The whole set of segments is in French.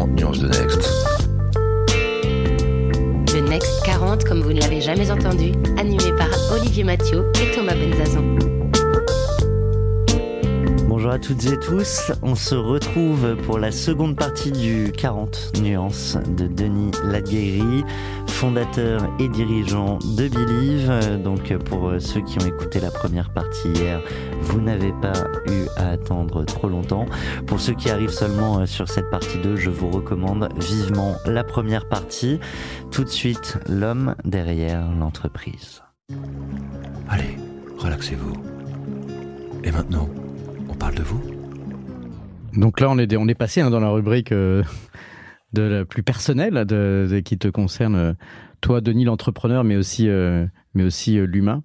40 nuances de Next. Le Next 40, comme vous ne l'avez jamais entendu, animé par Olivier Mathieu et Thomas Benzazon. Bonjour à toutes et tous, on se retrouve pour la seconde partie du 40 nuances de Denis Laguerri, fondateur et dirigeant de Believe. Donc pour ceux qui ont écouté la première partie hier, vous n'avez pas eu à attendre trop longtemps. Pour ceux qui arrivent seulement sur cette partie 2, je vous recommande vivement la première partie. Tout de suite, l'homme derrière l'entreprise. Allez, relaxez-vous. Et maintenant, parle de vous Donc là, on est, on est passé hein, dans la rubrique euh, de la plus personnelle qui te concerne, euh, toi, Denis, l'entrepreneur, mais aussi, mais aussi euh, l'humain.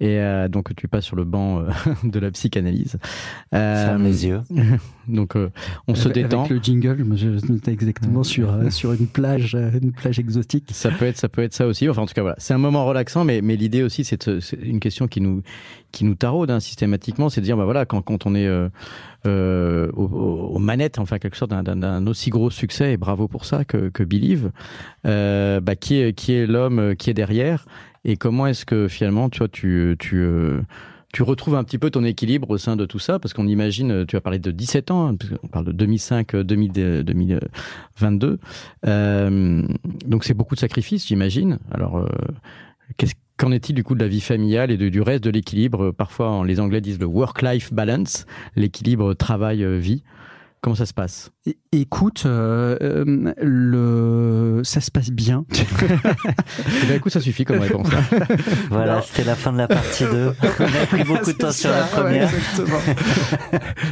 Et euh, donc, tu passes sur le banc euh, de la psychanalyse. Euh, Ferme les yeux. Donc, euh, on se Avec- détend. Avec le jingle, je exactement sur, euh, sur une plage, euh, une plage exotique. Ça peut être, ça peut être ça aussi. Enfin, en tout cas, voilà, c'est un moment relaxant, mais, mais l'idée aussi, c'est une question qui nous, qui nous taraude hein, systématiquement, c'est de dire, bah voilà, quand, quand on est euh, euh, aux, aux- manettes, enfin, quelque sorte d'un- d'un d'un aussi gros succès, et bravo pour ça, que, que Believe, euh, bah, qui est, qui est l'homme euh, qui est derrière, et comment est-ce que finalement, tu vois, tu, tu, euh, tu retrouves un petit peu ton équilibre au sein de tout ça, parce qu'on imagine, tu as parlé de 17 ans, hein, qu'on parle de 2005, euh, 2000, euh, 2022. Euh, donc c'est beaucoup de sacrifices, j'imagine. Alors, euh, qu'est-ce- qu'en est-il du coup de la vie familiale et du reste de l'équilibre? Parfois, les Anglais disent le work-life balance, l'équilibre travail-vie. Comment ça se passe? Écoute, euh, euh, le... ça se passe bien. Eh bien, écoute, ça suffit comme réponse. hein. Voilà, c'était la fin de la partie 2. On a pris beaucoup de temps sur la ouais, première.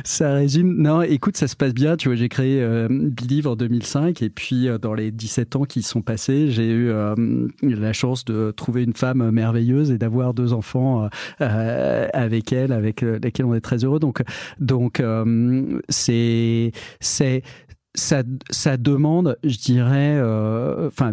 ça résume. Non, écoute, ça se passe bien. Tu vois, j'ai créé euh, Believe en 2005 et puis euh, dans les 17 ans qui sont passés, j'ai eu euh, la chance de trouver une femme merveilleuse et d'avoir deux enfants avec elle, avec lesquels on est très heureux. Donc, donc euh, c'est c'est ça, ça demande, je dirais, euh, enfin.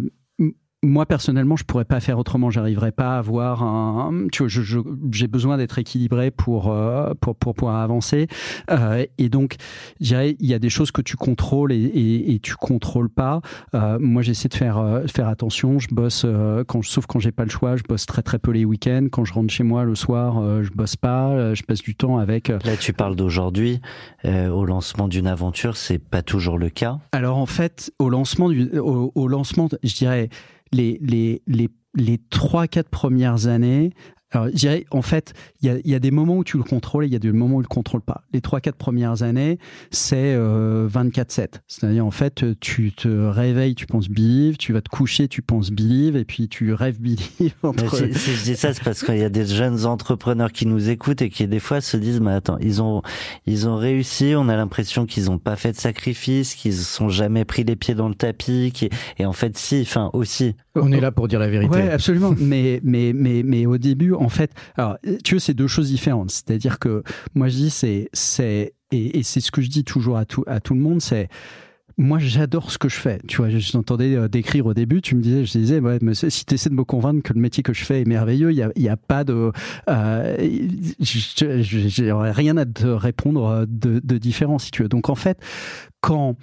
Moi personnellement, je pourrais pas faire autrement. J'arriverais pas à avoir un. Tu vois, j'ai besoin d'être équilibré pour euh, pour pour pouvoir avancer. Euh, et donc, je dirais, il y a des choses que tu contrôles et, et, et tu contrôles pas. Euh, moi, j'essaie de faire euh, faire attention. Je bosse euh, quand, sauf quand j'ai pas le choix. Je bosse très très peu les week-ends. Quand je rentre chez moi le soir, euh, je bosse pas. Euh, Je passe du temps avec. Là, tu parles d'aujourd'hui. Euh, au lancement d'une aventure, c'est pas toujours le cas. Alors en fait, au lancement du, au, au lancement, je dirais les les les les trois quatre premières années. Alors, je dirais, en fait, il y y a des moments où tu le contrôles et il y a des moments où tu le contrôles pas. Les trois quatre premières années, c'est euh, 24/7. C'est-à-dire, en fait, tu te réveilles, tu penses Believe, tu vas te coucher, tu penses Believe, et puis tu rêves Believe entre... si, je dis ça, c'est parce qu'il y a des jeunes entrepreneurs qui nous écoutent et qui des fois se disent, mais attends, ils ont, ils ont réussi, on a l'impression qu'ils ont pas fait de sacrifice, qu'ils sont jamais pris les pieds dans le tapis, et en fait, si, enfin, aussi. On est là pour dire la vérité. Ouais, absolument. mais, mais, mais, mais au début, en fait, alors, tu veux, c'est deux choses différentes. C'est-à-dire que moi, je dis, c'est, c'est, et, et c'est ce que je dis toujours à tout, à tout le monde, c'est, moi, j'adore ce que je fais. Tu vois, je t'entendais euh, décrire au début, tu me disais, je disais, ouais, mais si tu essaies de me convaincre que le métier que je fais est merveilleux, il y a, y a pas de, euh, j'aurais rien à te répondre euh, de, de différent, si tu veux. Donc, en fait, quand,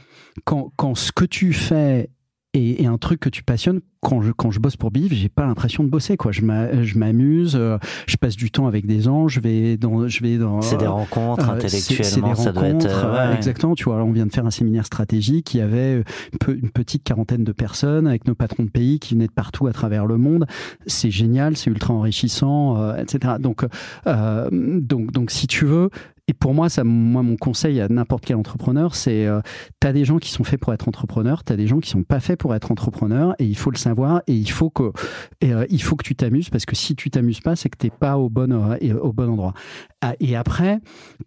quand, quand ce que tu fais est, est un truc que tu passionnes, quand je, quand je bosse pour Biv, j'ai pas l'impression de bosser, quoi. Je m'a- je m'amuse, euh, je passe du temps avec des gens, je vais dans, je vais dans. C'est des rencontres euh, c'est- c'est intellectuellement, des ça doit être. rencontres, euh, euh, ouais. Exactement, tu vois, on vient de faire un séminaire stratégique, il y avait euh, une pe- une petite quarantaine de personnes avec nos patrons de pays qui venaient de partout à travers le monde. C'est génial, c'est ultra enrichissant, euh, etc. Donc, euh, donc, donc, si tu veux, et pour moi, ça, moi, mon conseil à n'importe quel entrepreneur, c'est euh, tu as des gens qui sont faits pour être entrepreneurs, tu as des gens qui sont pas faits pour être entrepreneurs, et il faut le savoir, et il faut que, et, euh, il faut que tu t'amuses, parce que si tu t'amuses pas, c'est que t'es pas au bon, euh, au bon endroit. Ah, Et après,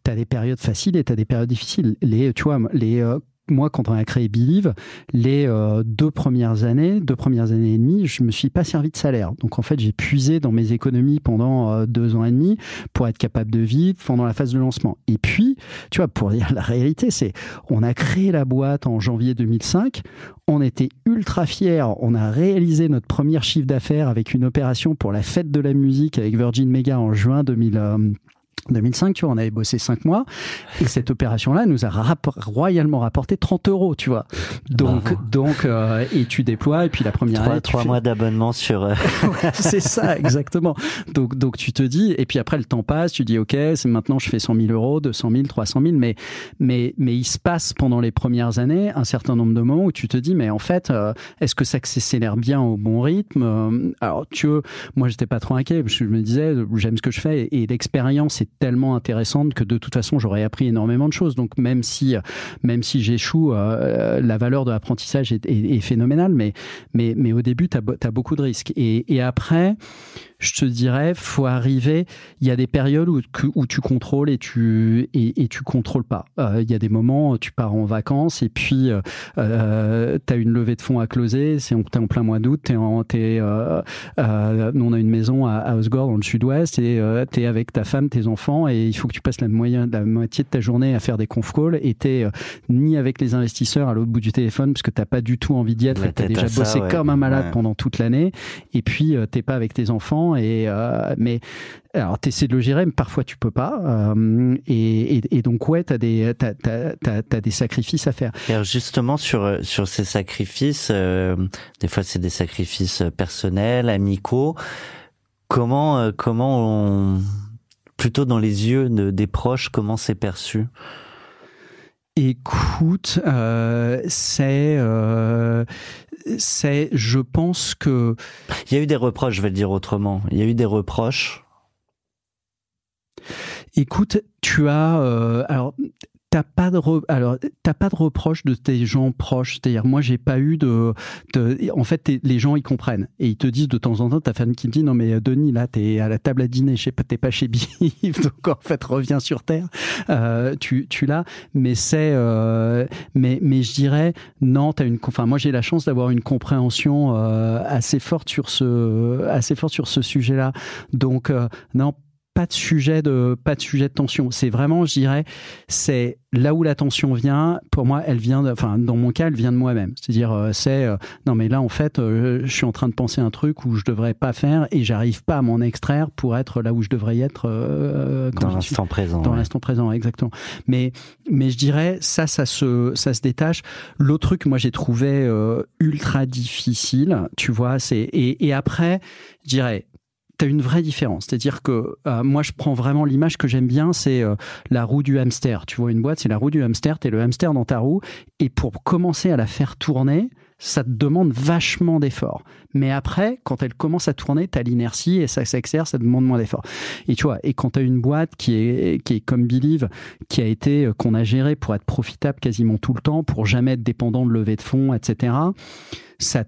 tu as des périodes faciles et tu as des périodes difficiles. Les, tu vois, les, euh, moi, quand on a créé Believe, les euh, deux premières années, deux premières années et demie, je me suis pas servi de salaire. Donc en fait, j'ai puisé dans mes économies pendant euh, deux ans et demi pour être capable de vivre pendant la phase de lancement. Et puis, tu vois, pour dire la réalité, c'est on a créé la boîte en janvier 2005. On était ultra fiers. On a réalisé notre premier chiffre d'affaires avec une opération pour la fête de la musique avec Virgin Mega en juin 2000. 2005, tu vois, on avait bossé 5 mois et cette opération-là nous a royalement rapporté 30 euros, tu vois. Donc, donc, euh, et tu déploies et puis la première année, trois mois d'abonnement sur. Euh, c'est ça, exactement. Donc, donc tu te dis et puis après le temps passe, tu dis ok, c'est maintenant je fais 100 000 euros, 200 000, 300 000, mais mais mais il se passe pendant les premières années un certain nombre de moments où tu te dis mais en fait, euh, est-ce que ça s'accélère bien au bon rythme? Alors tu veux, moi j'étais pas trop inquiet parce que je me disais j'aime ce que je fais et, et l'expérience est tellement intéressante que de toute façon j'aurais appris énormément de choses. Donc même si même si j'échoue, euh, la valeur de l'apprentissage est, phénoménale, mais mais mais au début tu as, beaucoup de risques. Et après, je te dirais, faut arriver. Il y a des périodes où, où tu contrôles et tu et, et tu contrôles pas. Euh, il y a des moments, où tu pars en vacances et puis euh, euh tu as une levée de fonds à closer. C'est es en plein mois d'août. T'es es, euh, euh, nous on a une maison à, à Osgore dans le sud-ouest et tu es avec ta femme, tes enfants et il faut que tu passes la, moyenne, la moitié de ta journée à faire des conf calls et t'es ni avec les investisseurs à l'autre bout du téléphone parce que t'as pas du tout envie d'y être. T'as déjà bossé comme un malade pendant toute l'année et puis t'es pas avec tes enfants et euh, mais alors tu essaies de le gérer, mais parfois tu peux pas. Euh, et, et, donc ouais, t'as des t'as, t'as, t'as, des sacrifices à faire. alors justement sur sur ces sacrifices, euh, des fois c'est des sacrifices personnels, amicaux. Comment comment on plutôt dans les yeux de, des proches, comment c'est perçu? Écoute, euh, c'est, euh, c'est, je pense que il y a eu des reproches. Je vais le dire autrement. Il y a eu des reproches. Écoute, tu as euh, alors t'as pas de alors t'as pas de reproche de tes gens proches. C'est-à-dire moi j'ai pas eu de, de en fait les gens ils comprennent. Et ils te disent de temps en temps ta femme qui me dit non mais Denis là t'es à la table à dîner je sais pas t'es pas chez Biv donc en fait reviens sur terre. Euh, tu tu l'as. Mais c'est euh, mais mais je dirais non t'as une enfin moi j'ai la chance d'avoir une compréhension euh, assez forte sur ce assez forte sur ce sujet là donc euh, non pas de sujet de pas de sujet de tension. C'est vraiment, je dirais, c'est là où la tension vient. Pour moi, elle vient, de, enfin, dans mon cas, elle vient de moi-même. C'est-à-dire, euh, c'est euh, non, mais là, en fait, euh, je suis en train de penser un truc où je devrais pas faire et j'arrive pas à m'en extraire pour être là où je devrais être dans l'instant présent. Dans l'instant présent, exactement. Mais mais je dirais, ça, ça se ça se détache. L'autre truc, moi, j'ai trouvé ultra difficile. Tu vois, c'est et, et après, je dirais tu as une vraie différence. C'est-à-dire que euh, moi, je prends vraiment l'image que j'aime bien, c'est euh, la roue du hamster. Tu vois, une boîte, c'est la roue du hamster, tu es le hamster dans ta roue, et pour commencer à la faire tourner, ça te demande vachement d'efforts. Mais après, quand elle commence à tourner, tu as l'inertie et ça s'exerce, ça demande moins d'efforts. Et tu vois, et quand tu as une boîte qui est, qui est comme Believe, qui a été, euh, qu'on a géré pour être profitable quasiment tout le temps, pour jamais être dépendant de levée de fonds, etc., ça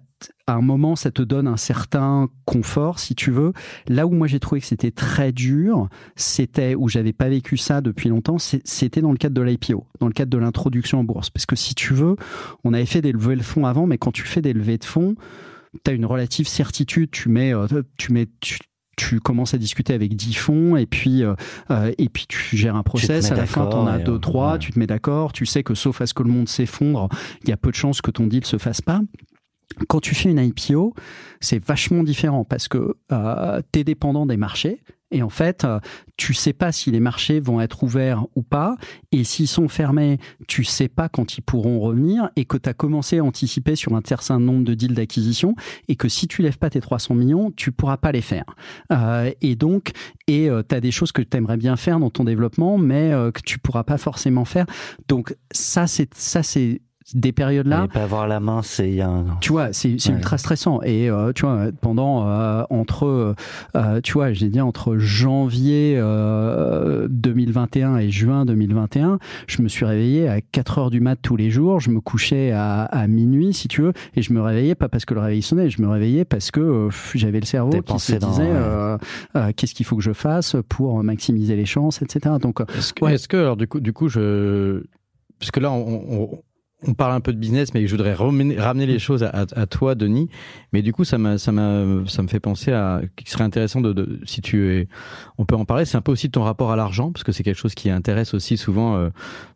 à un moment, ça te donne un certain confort, si tu veux. Là où moi j'ai trouvé que c'était très dur, c'était où j'avais pas vécu ça depuis longtemps, c'était dans le cadre de l'IPO, dans le cadre de l'introduction en bourse. Parce que si tu veux, on avait fait des levées de fonds avant, mais quand tu fais des levées de fonds, tu as une relative certitude. Tu mets, euh, tu mets, tu, commences à discuter avec 10 fonds et puis euh, euh, et puis tu gères un process à la fin tu en as deux trois tu te mets d'accord tu sais que sauf à ce que le monde s'effondre il y a peu de chances que ton deal se fasse pas quand tu fais une IPO, c'est vachement différent parce que euh, tu es dépendant des marchés et en fait, euh, tu sais pas si les marchés vont être ouverts ou pas et s'ils sont fermés, tu sais pas quand ils pourront revenir et que tu as commencé à anticiper sur un certain nombre de deals d'acquisition et que si tu lèves pas tes 300 millions, tu pourras pas les faire. Euh, et donc et euh, tu as des choses que tu aimerais bien faire dans ton développement mais euh, que tu pourras pas forcément faire. Donc ça c'est ça c'est des périodes là. pas avoir la main, c'est un... Tu vois, c'est ultra stressant. Et euh, tu vois, pendant euh, entre, euh, tu vois, j'ai dit entre janvier 2021 et juin 2021, je me suis réveillé à 4 heures du mat tous les jours. Je me couchais à, à, minuit, si tu veux, et je me réveillais pas parce que le réveil sonnait, je me réveillais parce que j'avais le cerveau qui se disait qu'est-ce qu'il faut que je fasse pour maximiser les chances, etc. Donc, est-ce que, est-ce que alors du coup, du coup, je, parce que là, on on parle un peu de business, mais je voudrais ramener, les choses à, toi, Denis. Mais du coup, ça m'a, ça m'a, ça me fait penser à qu'il serait intéressant de, si tu es, on peut en parler. C'est un peu aussi de ton rapport à l'argent, parce que c'est quelque chose qui intéresse aussi souvent euh,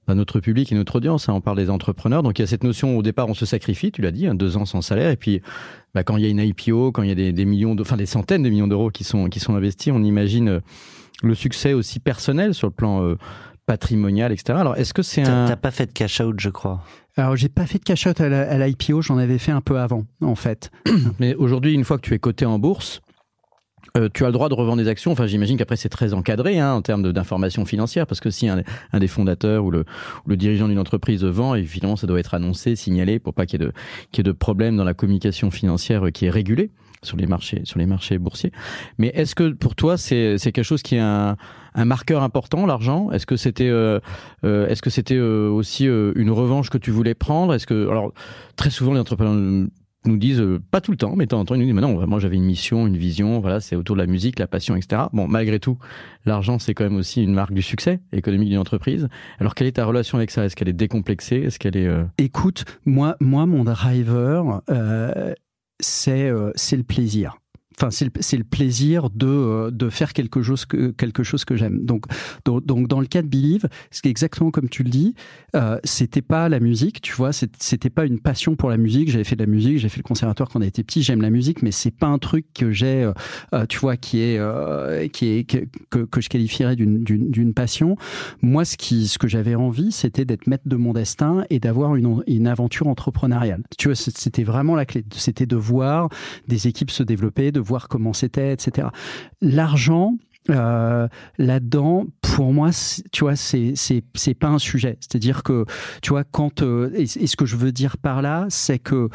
bah, notre public et notre audience. Hein. On parle des entrepreneurs, donc il y a cette notion au départ, on se sacrifie, tu l'as dit, hein, deux ans sans salaire, et puis bah, quand il y a une IPO, quand il y a des, millions, de, enfin des centaines de millions d'euros qui sont qui sont investis, on imagine euh, le succès aussi personnel sur le plan euh, patrimonial, etc. Alors, est-ce que c'est un... T'as pas fait de cash out, je crois. Alors, j'ai pas fait de cash out à l'IPO, j'en avais fait un peu avant, en fait. Mais aujourd'hui, une fois que tu es coté en bourse, euh, tu as le droit de revendre des actions. Enfin, j'imagine qu'après c'est très encadré hein, en termes d'informations financières, parce que si un, des fondateurs ou le, le dirigeant d'une entreprise vend, évidemment, ça doit être annoncé, signalé, pour pas qu'il y ait de qu'il y ait de problèmes dans la communication financière qui est régulée sur les marchés sur les marchés boursiers. Mais est-ce que pour toi c'est c'est quelque chose qui est un, un marqueur important l'argent? Est-ce que c'était euh, euh, est-ce que c'était euh, aussi une revanche que tu voulais prendre? Est-ce que alors très souvent les entrepreneurs nous disent pas tout le temps, mais de temps en temps ils nous disent mais non vraiment j'avais une mission, une vision, voilà c'est autour de la musique, la passion, etc. Bon malgré tout l'argent c'est quand même aussi une marque du succès économique d'une entreprise. Alors quelle est ta relation avec ça? Est-ce qu'elle est décomplexée? Est-ce qu'elle est Écoute moi moi mon driver c'est euh, le plaisir. Enfin, c'est le, le, plaisir de, euh, de faire quelque chose que, quelque chose que j'aime. Donc, donc, dans le cas de Believe, c'est exactement comme tu le dis, euh, c'était pas la musique, tu vois, c'était pas une passion pour la musique. J'avais fait de la musique, j'ai fait le conservatoire quand on était petit, j'aime la musique, mais c'est pas un truc que j'ai, euh, euh tu vois, qui est, euh, qui est que, que je qualifierais d'une passion. Moi, ce qui, ce que j'avais envie, c'était d'être maître de mon destin et d'avoir une, une aventure entrepreneuriale. Tu vois, c'était vraiment la clé. C'était de voir des équipes se développer, de comment c'était, etc. L'argent, euh, là-dedans, pour moi, tu vois, c'est c'est pas un sujet. C'est-à-dire que, tu vois, quand euh, et, ce que je veux dire par là, c'est que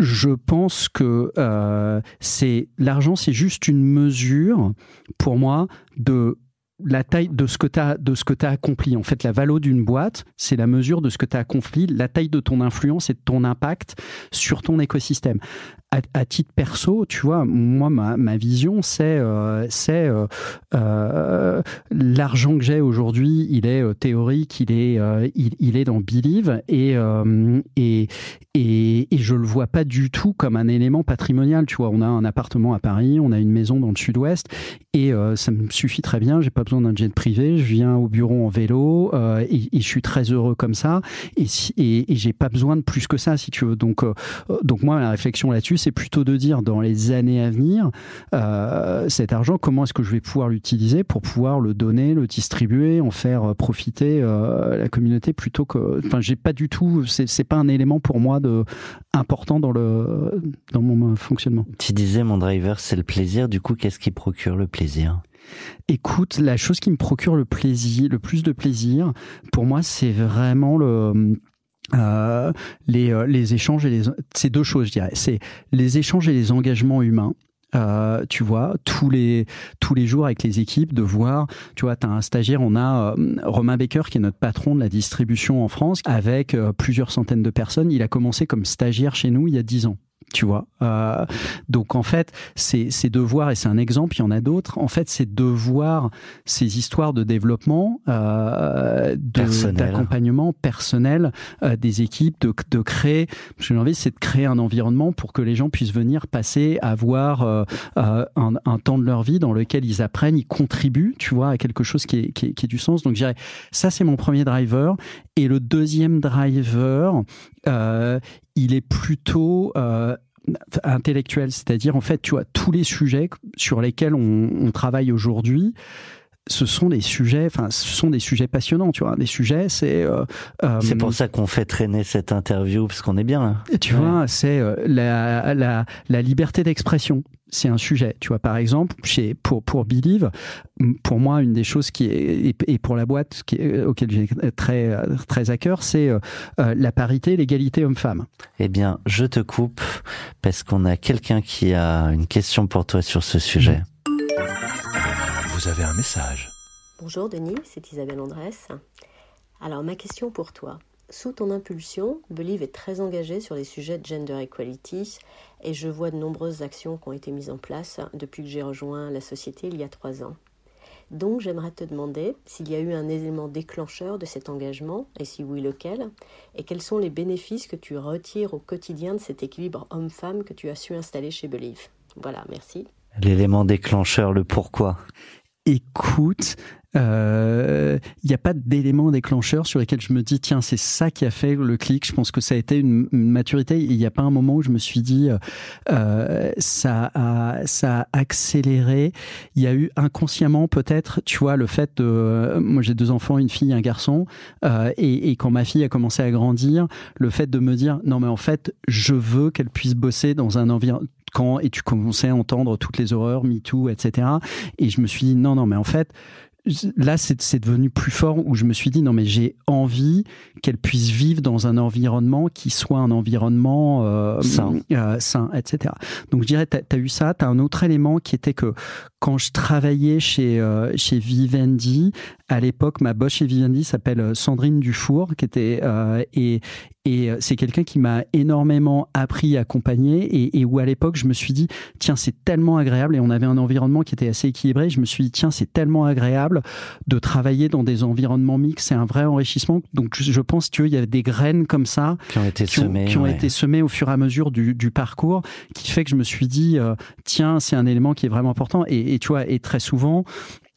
je pense que euh, c'est l'argent, c'est juste une mesure pour moi de la taille de ce que tu as de ce que tu accompli. En fait, la valeur d'une boîte, c'est la mesure de ce que tu as accompli, la taille de ton influence et de ton impact sur ton écosystème à, titre perso, tu vois, moi, ma, ma vision, c'est euh, c'est euh, euh, l'argent que j'ai aujourd'hui, il est théorique, il est, il, il, est dans Believe et, et, et, et, je le vois pas du tout comme un élément patrimonial. Tu vois, on a un appartement à Paris, on a une maison dans le sud-ouest et ça me suffit très bien. J'ai pas besoin d'un jet privé. Je viens au bureau en vélo et, et, je suis très heureux comme ça et, et, et j'ai pas besoin de plus que ça, si tu veux. Donc, donc moi, la réflexion là-dessus, c'est plutôt de dire dans les années à venir, euh, cet argent, comment est-ce que je vais pouvoir l'utiliser pour pouvoir le donner, le distribuer, en faire profiter euh, la communauté plutôt que. Enfin, j'ai pas du tout. C'est pas un élément pour moi de important dans le dans mon fonctionnement. Tu disais mon driver, c'est le plaisir. Du coup, qu'est-ce qui procure le plaisir? Écoute, la chose qui me procure le plaisir, le plus de plaisir, pour moi, c'est vraiment euh, les, euh, les échanges et les deux choses c'est les échanges et les engagements humains euh, tu vois, tous les, tous les jours avec les équipes, de voir, tu vois, tu as un stagiaire, on a Romain Baker qui est notre patron de la distribution en France, avec plusieurs centaines de personnes. Il a commencé comme stagiaire chez nous il y a dix ans tu vois. Euh, donc en fait, c'est de voir, et c'est un exemple, il y en a d'autres, en fait, c'est de voir ces histoires de développement, euh, d'accompagnement personnel euh, des équipes, de, de créer, j'ai envie, c'est de créer un environnement pour que les gens puissent venir passer, avoir euh, euh, un, un, temps de leur vie dans lequel ils apprennent, ils contribuent, tu vois, à quelque chose qui est, qui est, qui est du sens. Donc je dirais, ça c'est mon premier driver. Et le deuxième driver, euh, il est plutôt euh, intellectuel, c'est-à-dire en fait, tu vois, tous les sujets sur lesquels on, on travaille aujourd'hui, ce sont des sujets, enfin, ce sont des sujets passionnants, tu vois. Des sujets, c'est. Euh, euh, c'est pour ça qu'on fait traîner cette interview, parce qu'on est bien. Là. Tu vois, c'est euh, la, la, la liberté d'expression. C'est un sujet, tu vois. Par exemple, chez pour pour Believe, pour moi, une des choses qui est et pour la boîte qui est, auquel j'ai très très à cœur, c'est la parité, l'égalité homme-femme. Eh bien, je te coupe parce qu'on a quelqu'un qui a une question pour toi sur ce sujet. Mmh vous avez un message. Bonjour Denis, c'est Isabelle Andrès. Alors ma question pour toi. Sous ton impulsion, Believe est très engagé sur les sujets de gender equality et je vois de nombreuses actions qui ont été mises en place depuis que j'ai rejoint la société il y a trois ans. Donc j'aimerais te demander s'il y a eu un élément déclencheur de cet engagement, et si oui lequel, et quels sont les bénéfices que tu retires au quotidien de cet équilibre homme-femme que tu as su installer chez Believe. Voilà, merci. L'élément déclencheur, le pourquoi écoute, il euh, n'y a pas d'élément déclencheur sur lesquels je me dis tiens c'est ça qui a fait le clic. Je pense que ça a été une, maturité. Il n'y a pas un moment où je me suis dit euh, ça a ça a accéléré. Il y a eu inconsciemment peut-être tu vois le fait de moi j'ai deux enfants une fille un garçon euh, et, et, quand ma fille a commencé à grandir le fait de me dire non mais en fait je veux qu'elle puisse bosser dans un environnement quand et tu commençais à entendre toutes les horreurs MeToo etc et je me suis dit non non mais en fait là, c'est devenu plus fort où je me suis dit non, mais j'ai envie qu'elle puisse vivre dans un environnement qui soit un environnement euh, sain. Euh, sain, etc. Donc je dirais, tu as, eu ça. Tu as un autre élément qui était que quand je travaillais chez, euh, chez Vivendi, à l'époque, ma boss chez Vivendi s'appelle Sandrine Dufour, qui était et, et c'est quelqu'un qui m'a énormément appris, accompagné, et, et où à l'époque je me suis dit tiens c'est tellement agréable et on avait un environnement qui était assez équilibré. Je me suis dit tiens c'est tellement agréable de travailler dans des environnements mixtes. C'est un vrai enrichissement. Donc, je pense qu'il y a des graines comme ça qui ont été semées, qui ont été semées au fur et à mesure du, parcours, qui fait que je me suis dit, euh, tiens, c'est un élément qui est vraiment important. Et, et tu vois, et très souvent,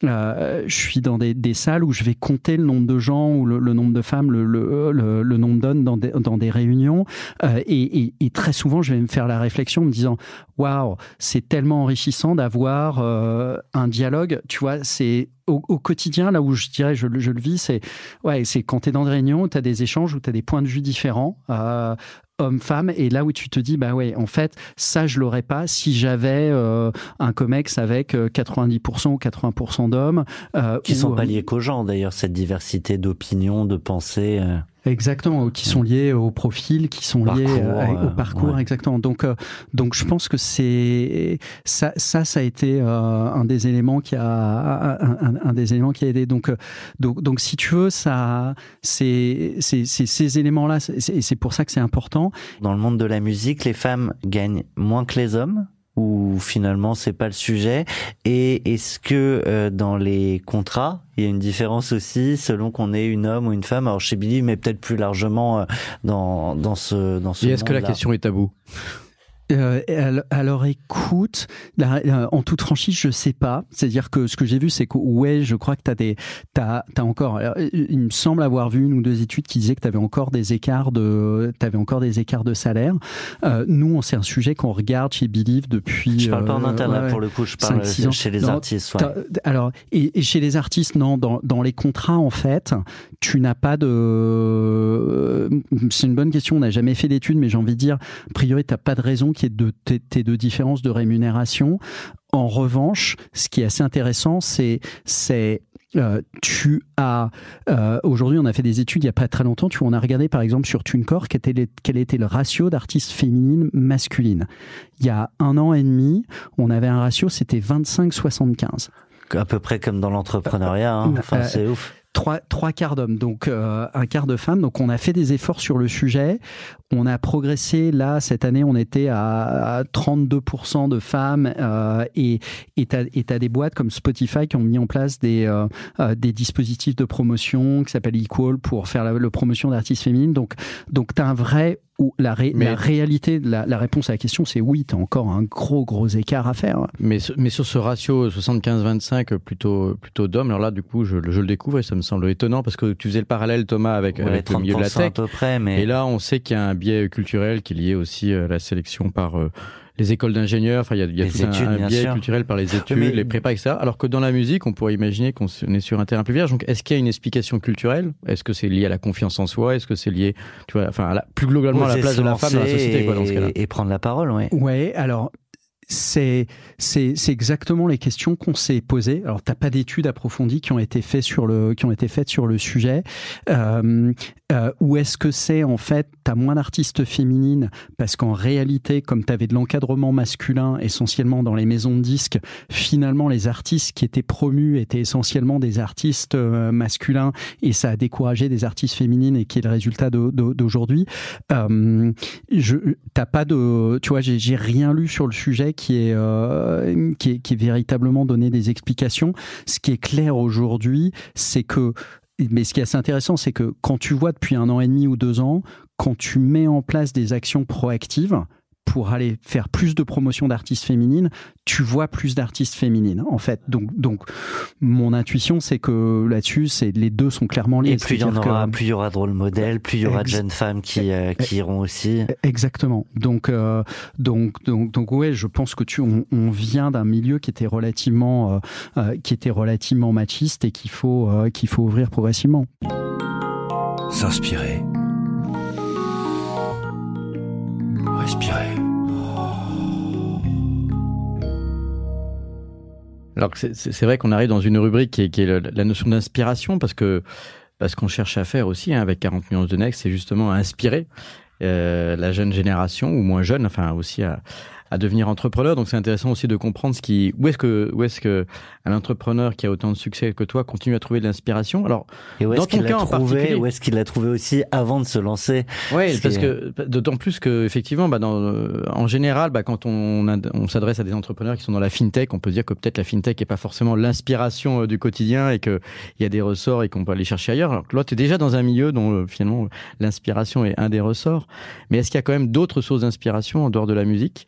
je suis dans des, des, salles où je vais compter le nombre de gens ou le, nombre de femmes, le, le, le, nombre d'hommes dans des, dans des réunions. Euh, et, et, et, très souvent, je vais me faire la réflexion en me disant Waouh, c'est tellement enrichissant d'avoir euh, un dialogue. Tu vois, c'est au, au, quotidien, là où je dirais, je, je le vis, c'est ouais, quand tu es dans des réunions, tu as des échanges où tu as des points de vue différents. Euh, homme-femme, et là où tu te dis, bah ouais, en fait, ça, je l'aurais pas si j'avais euh, un COMEX avec 90% euh, ou 80% d'hommes. Euh, qui sont pas liés qu'aux gens, d'ailleurs, cette diversité d'opinions, de pensées. Exactement, qui sont liés au profil, qui sont liés euh, au parcours, exactement. Donc, euh, donc je pense que c'est ça, ça, ça a été euh, un des éléments qui a un, un, des éléments qui a aidé. Donc, donc, donc, si tu veux, ça, c'est ces éléments-là, et c'est pour ça que c'est important. Dans le monde de la musique, les femmes gagnent moins que les hommes ou finalement c'est pas le sujet. Et est-ce que euh, dans les contrats, il y a une différence aussi selon qu'on est une homme ou une femme? Alors chez Billy, mais peut-être plus largement euh, dans dans ce dans ce. est-ce que la question est tabou? Euh, alors écoute, en toute franchise, je sais pas. C'est-à-dire que ce que j'ai vu, c'est que ouais, je crois que tu as des, t'as, as encore. il me semble avoir vu une ou deux études qui disaient que tu avais encore des écarts de, t'avais encore des écarts de salaire. Euh, nous, c'est un sujet qu'on regarde chez Believe depuis. Je parle pas en euh, interne pour le coup, je parle chez les artistes. Alors et, chez les artistes, non, dans, dans les contrats en fait, tu n'as pas de. C'est une bonne question. On n'a jamais fait d'études, mais j'ai envie de dire, a priori, t'as pas de raison qui est de tes de différences de rémunération. En revanche, ce qui est assez intéressant, c'est c'est euh, tu as euh, aujourd'hui on a fait des études il y a pas très longtemps tu on a regardé par exemple sur TuneCore quel était, quel était le ratio d'artistes féminines masculines il y a un an et demi on avait un ratio c'était 25-75 à peu près comme dans l'entrepreneuriat hein. Euh, enfin c'est ouf trois, trois quarts d'hommes, donc euh, un quart de femmes. Donc on a fait des efforts sur le sujet. On a progressé. Là, cette année, on était à, 32% de femmes euh, et tu as, des boîtes comme Spotify qui ont mis en place des, euh, des dispositifs de promotion qui s'appellent Equal pour faire la, promotion d'artistes féminines. Donc, donc tu as un vrai ou la, la réalité, la, la, réponse à la question, c'est oui, tu as encore un gros, gros écart à faire. Mais, mais sur ce ratio 75-25 plutôt, plutôt d'hommes, alors là, du coup, je, je, le découvre et ça me semble étonnant parce que tu faisais le parallèle, Thomas, avec, avec le milieu de la tech. À peu près, mais... Et là, on sait qu'il y a un biais culturel qui est lié aussi à la sélection par euh, les écoles d'ingénieurs, enfin il y a, il y a tout un, biais culturel par les études, les prépas, etc. Alors que dans la musique, on pourrait imaginer qu'on est sur un terrain plus vierge. Donc est-ce qu'il y a une explication culturelle? Est-ce que c'est lié à la confiance en soi? Est-ce que c'est lié, tu vois, enfin plus globalement à la place de la femme dans la société, quoi, dans ce cas-là? Et prendre la parole, ouais. Ouais, alors c'est c'est exactement les questions qu'on s'est posées. Alors t'as pas d'études approfondies qui ont été faites sur le qui ont été faites sur le sujet. Euh, euh, ou est-ce que c'est en fait t'as moins d'artistes féminines parce qu'en réalité comme t'avais de l'encadrement masculin essentiellement dans les maisons de disques, finalement les artistes qui étaient promus étaient essentiellement des artistes euh, masculins et ça a découragé des artistes féminines et qui est le résultat d'aujourd'hui. Euh, je t'as pas de tu vois j'ai rien lu sur le sujet qui est, euh, qui est véritablement donné des explications. Ce qui est clair aujourd'hui, c'est que mais ce qui est assez intéressant, c'est que quand tu vois depuis un an et demi ou deux ans, quand tu mets en place des actions proactives, pour aller faire plus de promotion d'artistes féminines, tu vois plus d'artistes féminines en fait. Donc, donc mon intuition c'est que là-dessus, c'est les deux sont clairement liés. Et plus il y en aura, plus il y aura de rôle modèle, plus il y aura de jeunes femmes qui, euh, qui iront aussi. Exactement. Donc, euh, donc, donc, donc ouais, je pense que tu, on, on vient d'un milieu qui était relativement, euh, euh qui était relativement machiste et qu'il faut, euh, qu'il faut ouvrir progressivement. S'inspirer. Alors c'est vrai qu'on arrive dans une rubrique qui est, la notion d'inspiration parce que parce qu'on cherche à faire aussi hein, avec 40 nuances de Next, c'est justement à inspirer euh, la jeune génération ou moins jeune, enfin aussi à, à devenir entrepreneur. Donc c'est intéressant aussi de comprendre ce qui, où est-ce que, où est-ce que un entrepreneur qui a autant de succès que toi continue à trouver de l'inspiration. Alors, et où est-ce qu'il l'a trouvé, où est-ce qu'il l'a trouvé aussi avant de se lancer Ouais, Parce que- d'autant plus que effectivement, bah, dans, euh, en général, bah, quand on, on s'adresse à des entrepreneurs qui sont dans la fintech, on peut dire que peut-être la fintech est pas forcément l'inspiration euh, du quotidien et que il y a des ressorts et qu'on peut aller chercher ailleurs. Alors que là, tu es déjà dans un milieu dont euh, finalement l'inspiration est un des ressorts. Mais est-ce qu'il y a quand même d'autres sources d'inspiration en dehors de la musique?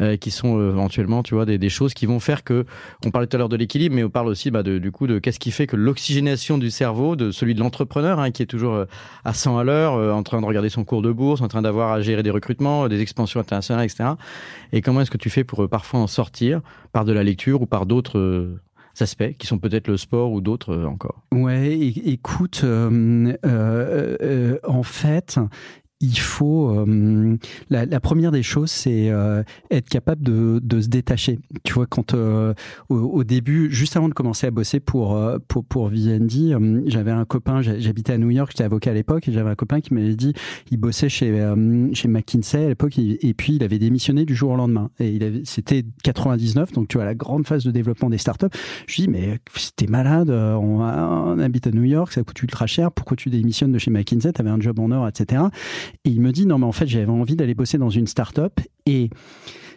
Euh, qui sont euh, éventuellement, tu vois, des, choses qui vont faire que, on parlait tout à l'heure de l'équilibre, mais on parle aussi bah, de, du coup de qu'est-ce qui fait que l'oxygénation du cerveau, de celui de l'entrepreneur, hein, qui est toujours euh, à 100 à l'heure, en train de regarder son cours de bourse, en train d'avoir à gérer des recrutements, des expansions internationales, etc. Et comment est-ce que tu fais pour parfois en sortir par de la lecture ou par d'autres aspects qui sont peut-être le sport ou d'autres encore? Ouais, écoute, en fait, il faut. euh, la, la première des choses, c'est euh, être capable de, de se détacher. Tu vois, quand euh, au, au début, juste avant de commencer à bosser pour euh, pour pour Vivendi, euh, j'avais un copain. j'ha- J'habitais à New York, j'étais avocat à l'époque, et j'avais un copain qui m'avait dit, il bossait chez euh, chez McKinsey à l'époque, et, puis il avait démissionné du jour au lendemain. Et il avait, c'était 99, donc tu vois la grande phase de développement des startups. Je dis, mais t'es malade, on, on habite à New York, ça coûte ultra cher, pourquoi tu démissionnes de chez McKinsey, t'avais un job en or, etc. Et il me dit, non, mais en fait, j'avais envie d'aller bosser dans une startup, et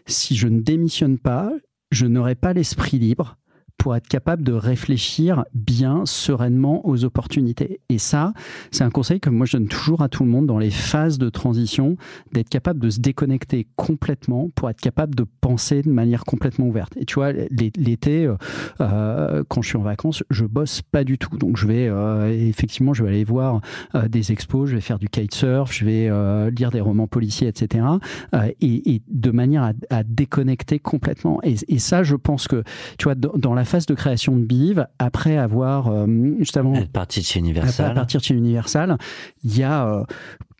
si je ne démissionne pas, je n'aurai pas l'esprit libre pour être capable de réfléchir bien, sereinement aux opportunités. Et ça, c'est un conseil que moi je donne toujours à tout le monde dans les phases de transition, d'être capable de se déconnecter complètement pour être capable de penser de manière complètement ouverte. Et tu vois, l'é- l'été, euh, euh, quand je suis en vacances, je bosse pas du tout. Donc je vais, euh, effectivement, je vais aller voir des expos, je vais faire du kitesurf, je vais lire des romans policiers, etc. Et, de manière à, déconnecter complètement. Et, ça, je pense que, tu vois, dans la phase de création de Biv, après avoir, euh, juste avant, Être parti de chez à Universal. partir de chez Universal, il y a euh,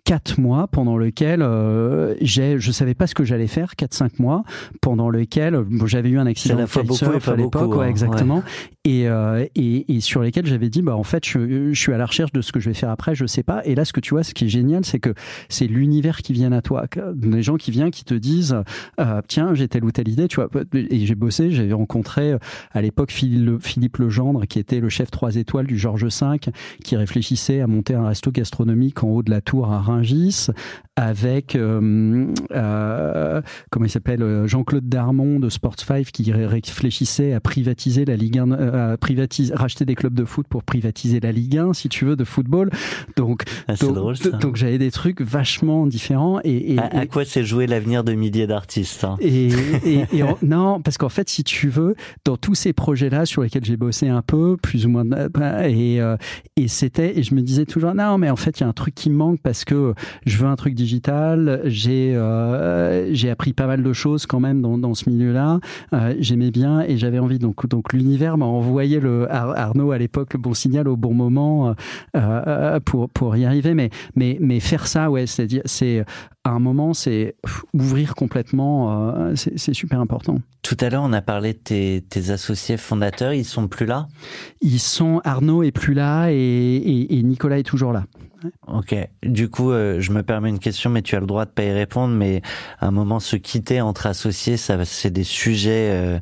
quatre mois pendant lequel euh, j'ai, je savais pas ce que j'allais faire, quatre cinq mois pendant lequel bon, j'avais eu un accident de kitesurf à l'époque, ouais, hein, exactement, et, euh, et et sur lesquels j'avais dit bah en fait je, je suis à la recherche de ce que je vais faire après, je sais pas. Et là, ce que tu vois, ce qui est génial, c'est que c'est l'univers qui vient à toi, des gens qui viennent, qui te disent euh, tiens j'ai telle ou telle idée, tu vois. Et j'ai bossé, j'ai rencontré euh, à l'époque Philippe, Legendre, qui était le chef 3 étoiles du Georges V, qui réfléchissait à monter un resto gastronomique en haut de la tour à Rungis, avec euh, euh, comment il s'appelle euh, Jean-Claude Darmon de Sports 5 qui ré- réfléchissait à privatiser la Ligue 1, euh, à privatiser, racheter des clubs de foot pour privatiser la Ligue 1, si tu veux, de football. Donc, Ah, donc, drôle donc j'avais des trucs vachement différents et, et, à, à et- quoi s'est joué l'avenir de milliers d'artistes hein? Et, et- et en- non, parce qu'en fait, si tu veux, dans tous ces projets-là sur lesquels j'ai bossé un peu, plus ou moins, et, euh, et c'était, et je me disais toujours, non, mais en fait, il y a un truc qui me manque parce que je veux un truc digital. J'ai, euh, j'ai appris pas mal de choses quand même dans, dans ce milieu-là. Euh, j'aimais bien et j'avais envie. Donc, donc l'univers m'a envoyé le Ar- Arnaud à l'époque le bon signal au bon moment euh, pour pour y arriver. Mais mais mais faire ça, ouais, c'est à un moment, c'est ouvrir complètement, euh, c'est c'est super important. Tout à l'heure, on a parlé de tes, tes associés fondateurs, ils sont plus là? Ils sont, Arnaud est plus là et, et, et Nicolas est toujours là. Ok. Du coup, euh, je me permets une question, mais tu as le droit de pas y répondre. Mais à un moment, se quitter entre associés, ça, c'est des sujets euh,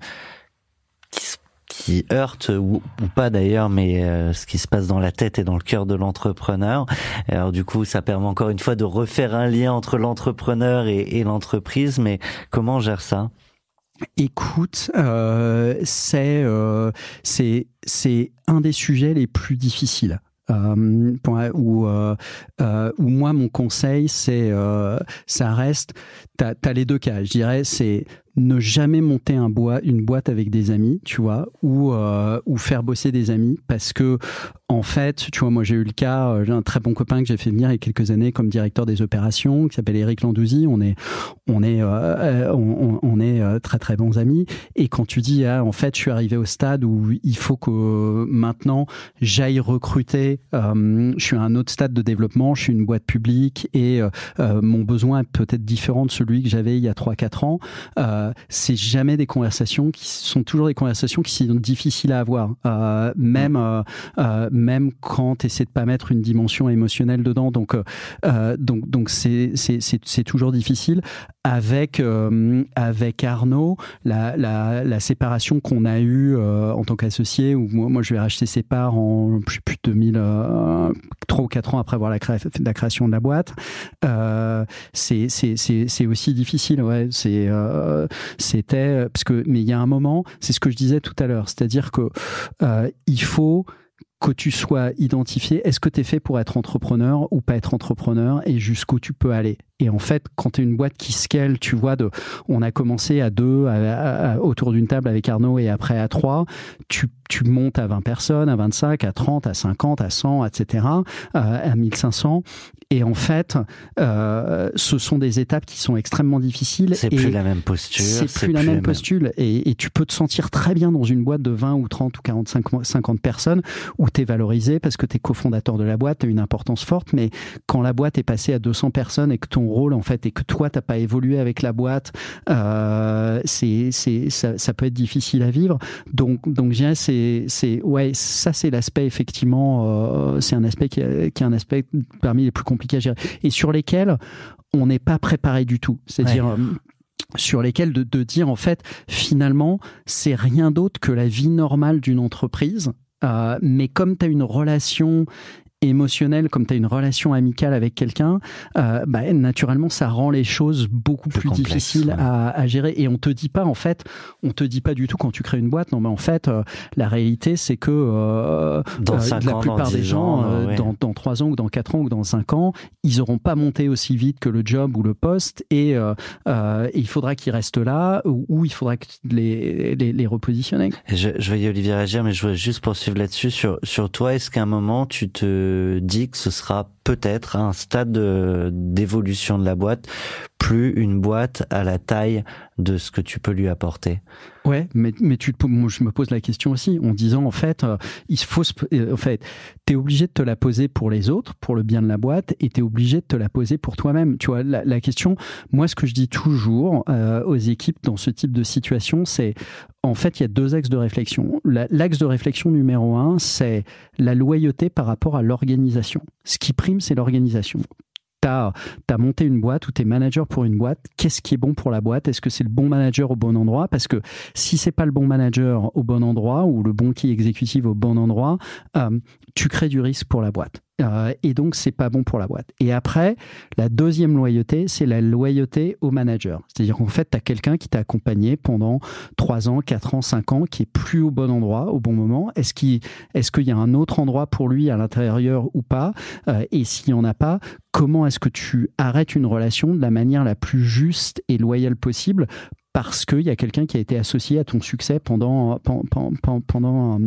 qui, se- qui heurtent ou, pas d'ailleurs, mais euh, ce qui se passe dans la tête et dans le cœur de l'entrepreneur. Alors du coup, ça permet encore une fois de refaire un lien entre l'entrepreneur et, l'entreprise. Mais comment gère ça? Écoute, euh, c'est euh, c'est c'est un des sujets les plus difficiles. Euh, où, euh, euh, où moi mon conseil c'est ça reste t'as as les deux cas je dirais c'est ne jamais monter une boîte avec des amis, tu vois, ou, euh, ou faire bosser des amis, parce que en fait, tu vois, moi j'ai eu le cas, euh, j'ai un très bon copain que j'ai fait venir il y a quelques années comme directeur des opérations, qui s'appelle Eric Landouzi. On est, on est, euh, on, est très très bons amis. Et quand tu dis, ah, en fait, je suis arrivé au stade où il faut que maintenant j'aille recruter, je suis à un autre stade de développement, je suis une boîte publique et mon besoin est peut-être différent de celui que j'avais il y a 3-4 ans. c'est jamais des conversations qui sont toujours des conversations qui sont difficiles à avoir, même même quand tu essaies de pas mettre une dimension émotionnelle dedans. Donc, euh, euh donc, donc c'est, c'est, c'est, toujours difficile. Avec, euh, avec Arnaud, la, la, la séparation qu'on a eue euh, en tant qu'associé, où moi, moi je vais racheter ses parts en je sais plus 2000, euh, 3 ou 4 ans après avoir la, cré la création de la boîte, c'est, c'est, c'est, c'est difficile. Ouais, c'est, c'était parce que mais il y a un moment, c'est ce que je disais tout à l'heure, c'est-à-dire que il faut que tu sois identifié, est-ce que tu es fait pour être entrepreneur ou pas être entrepreneur et jusqu'où tu peux aller? Et en fait, quand tu es une boîte qui scale, tu vois, de, on a commencé à deux autour d'une table avec Arnaud et après à trois, tu, tu montes à 20 personnes, à 25, à 30, à 50, à 100, etc., euh, à 1500. Et en fait, euh, ce sont des étapes qui sont extrêmement difficiles. C'est plus la même posture. C'est plus, la même posture. Et, et, tu peux te sentir très bien dans une boîte de 20 ou 30 ou 45, 50 personnes où tu es valorisé parce que tu es cofondateur de la boîte, tu as une importance forte. Mais quand la boîte est passée à 200 personnes et que ton rôle, en fait, et que toi, t'as pas évolué avec la boîte, euh, c'est, c'est, ça, ça, peut être difficile à vivre. Donc, donc, je c'est, c'est, ouais, ça, c'est l'aspect, effectivement, euh, c'est un aspect qui, qui est un aspect parmi les plus compliqués et sur lesquels on n'est pas préparé du tout. C'est-à-dire euh, sur lesquels de, de, dire en fait finalement c'est rien d'autre que la vie normale d'une entreprise. Euh, mais comme tu as une relation émotionnel, comme tu as une relation amicale avec quelqu'un, euh, bah, naturellement, ça rend les choses beaucoup plus, difficiles à, à, gérer. Et on te dit pas, en fait, on te dit pas du tout quand tu crées une boîte. Non, mais en fait, euh, la réalité, c'est que euh, dans la plupart des gens, ans, ouais. dans, dans 3 ans ou dans 4 ans ou dans 5 ans, ils auront pas monté aussi vite que le job ou le poste et, et il faudra qu'ils restent là ou, ou, il faudra les, les, les repositionner. Je, je voyais Olivier réagir, mais je voudrais juste poursuivre là-dessus. Sur, sur toi, est-ce qu'à un moment, tu te dit que ce sera peut-être un stade d'évolution de la boîte, plus une boîte à la taille de ce que tu peux lui apporter. Ouais, mais, mais tu, moi, je me pose la question aussi en disant en fait, euh, il faut, euh, en fait, t'es obligé de te la poser pour les autres, pour le bien de la boîte, et t'es obligé de te la poser pour toi-même. Tu vois, la, la, question, moi, ce que je dis toujours euh, aux équipes dans ce type de situation, c'est en fait, il y a deux axes de réflexion. L'axe de réflexion numéro un, c'est la loyauté par rapport à l'organisation. Ce qui prime, c'est l'organisation tu as, monté une boîte ou tu es manager pour une boîte, qu'est-ce qui est bon pour la boîte? Est-ce que c'est le bon manager au bon endroit? Parce que si c'est pas le bon manager au bon endroit ou le bon qui exécutif au bon endroit, euh, tu crées du risque pour la boîte. Euh, et donc, c'est pas bon pour la boîte. Et après, la deuxième loyauté, c'est la loyauté au manager. C'est-à-dire qu'en fait, tu as quelqu'un qui t'a accompagné pendant 3 ans, 4 ans, 5 ans, qui est plus au bon endroit, au bon moment. Est-ce qu'il est y a un autre endroit pour lui à l'intérieur ou pas? Euh, Et s'il n'y en a pas, comment est-ce que tu arrêtes une relation de la manière la plus juste et loyale possible? Parce qu'il y a quelqu'un qui a été associé à ton succès pendant, pendant, pendant pendant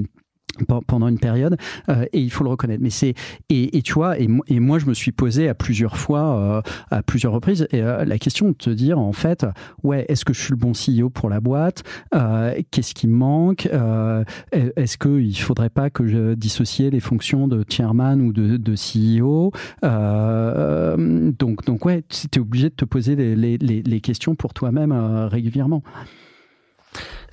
une période euh, et il faut le reconnaître. Mais c'est et, et, tu vois et, et, moi je me suis posé à plusieurs fois euh, à plusieurs reprises euh, la question de te dire en fait ouais est-ce que je suis le bon CEO pour la boîte euh, qu'est-ce qui me manque euh, est-ce que il faudrait pas que je dissocie les fonctions de chairman ou de, de CEO donc donc ouais tu obligé de te poser les, les, les questions pour toi-même régulièrement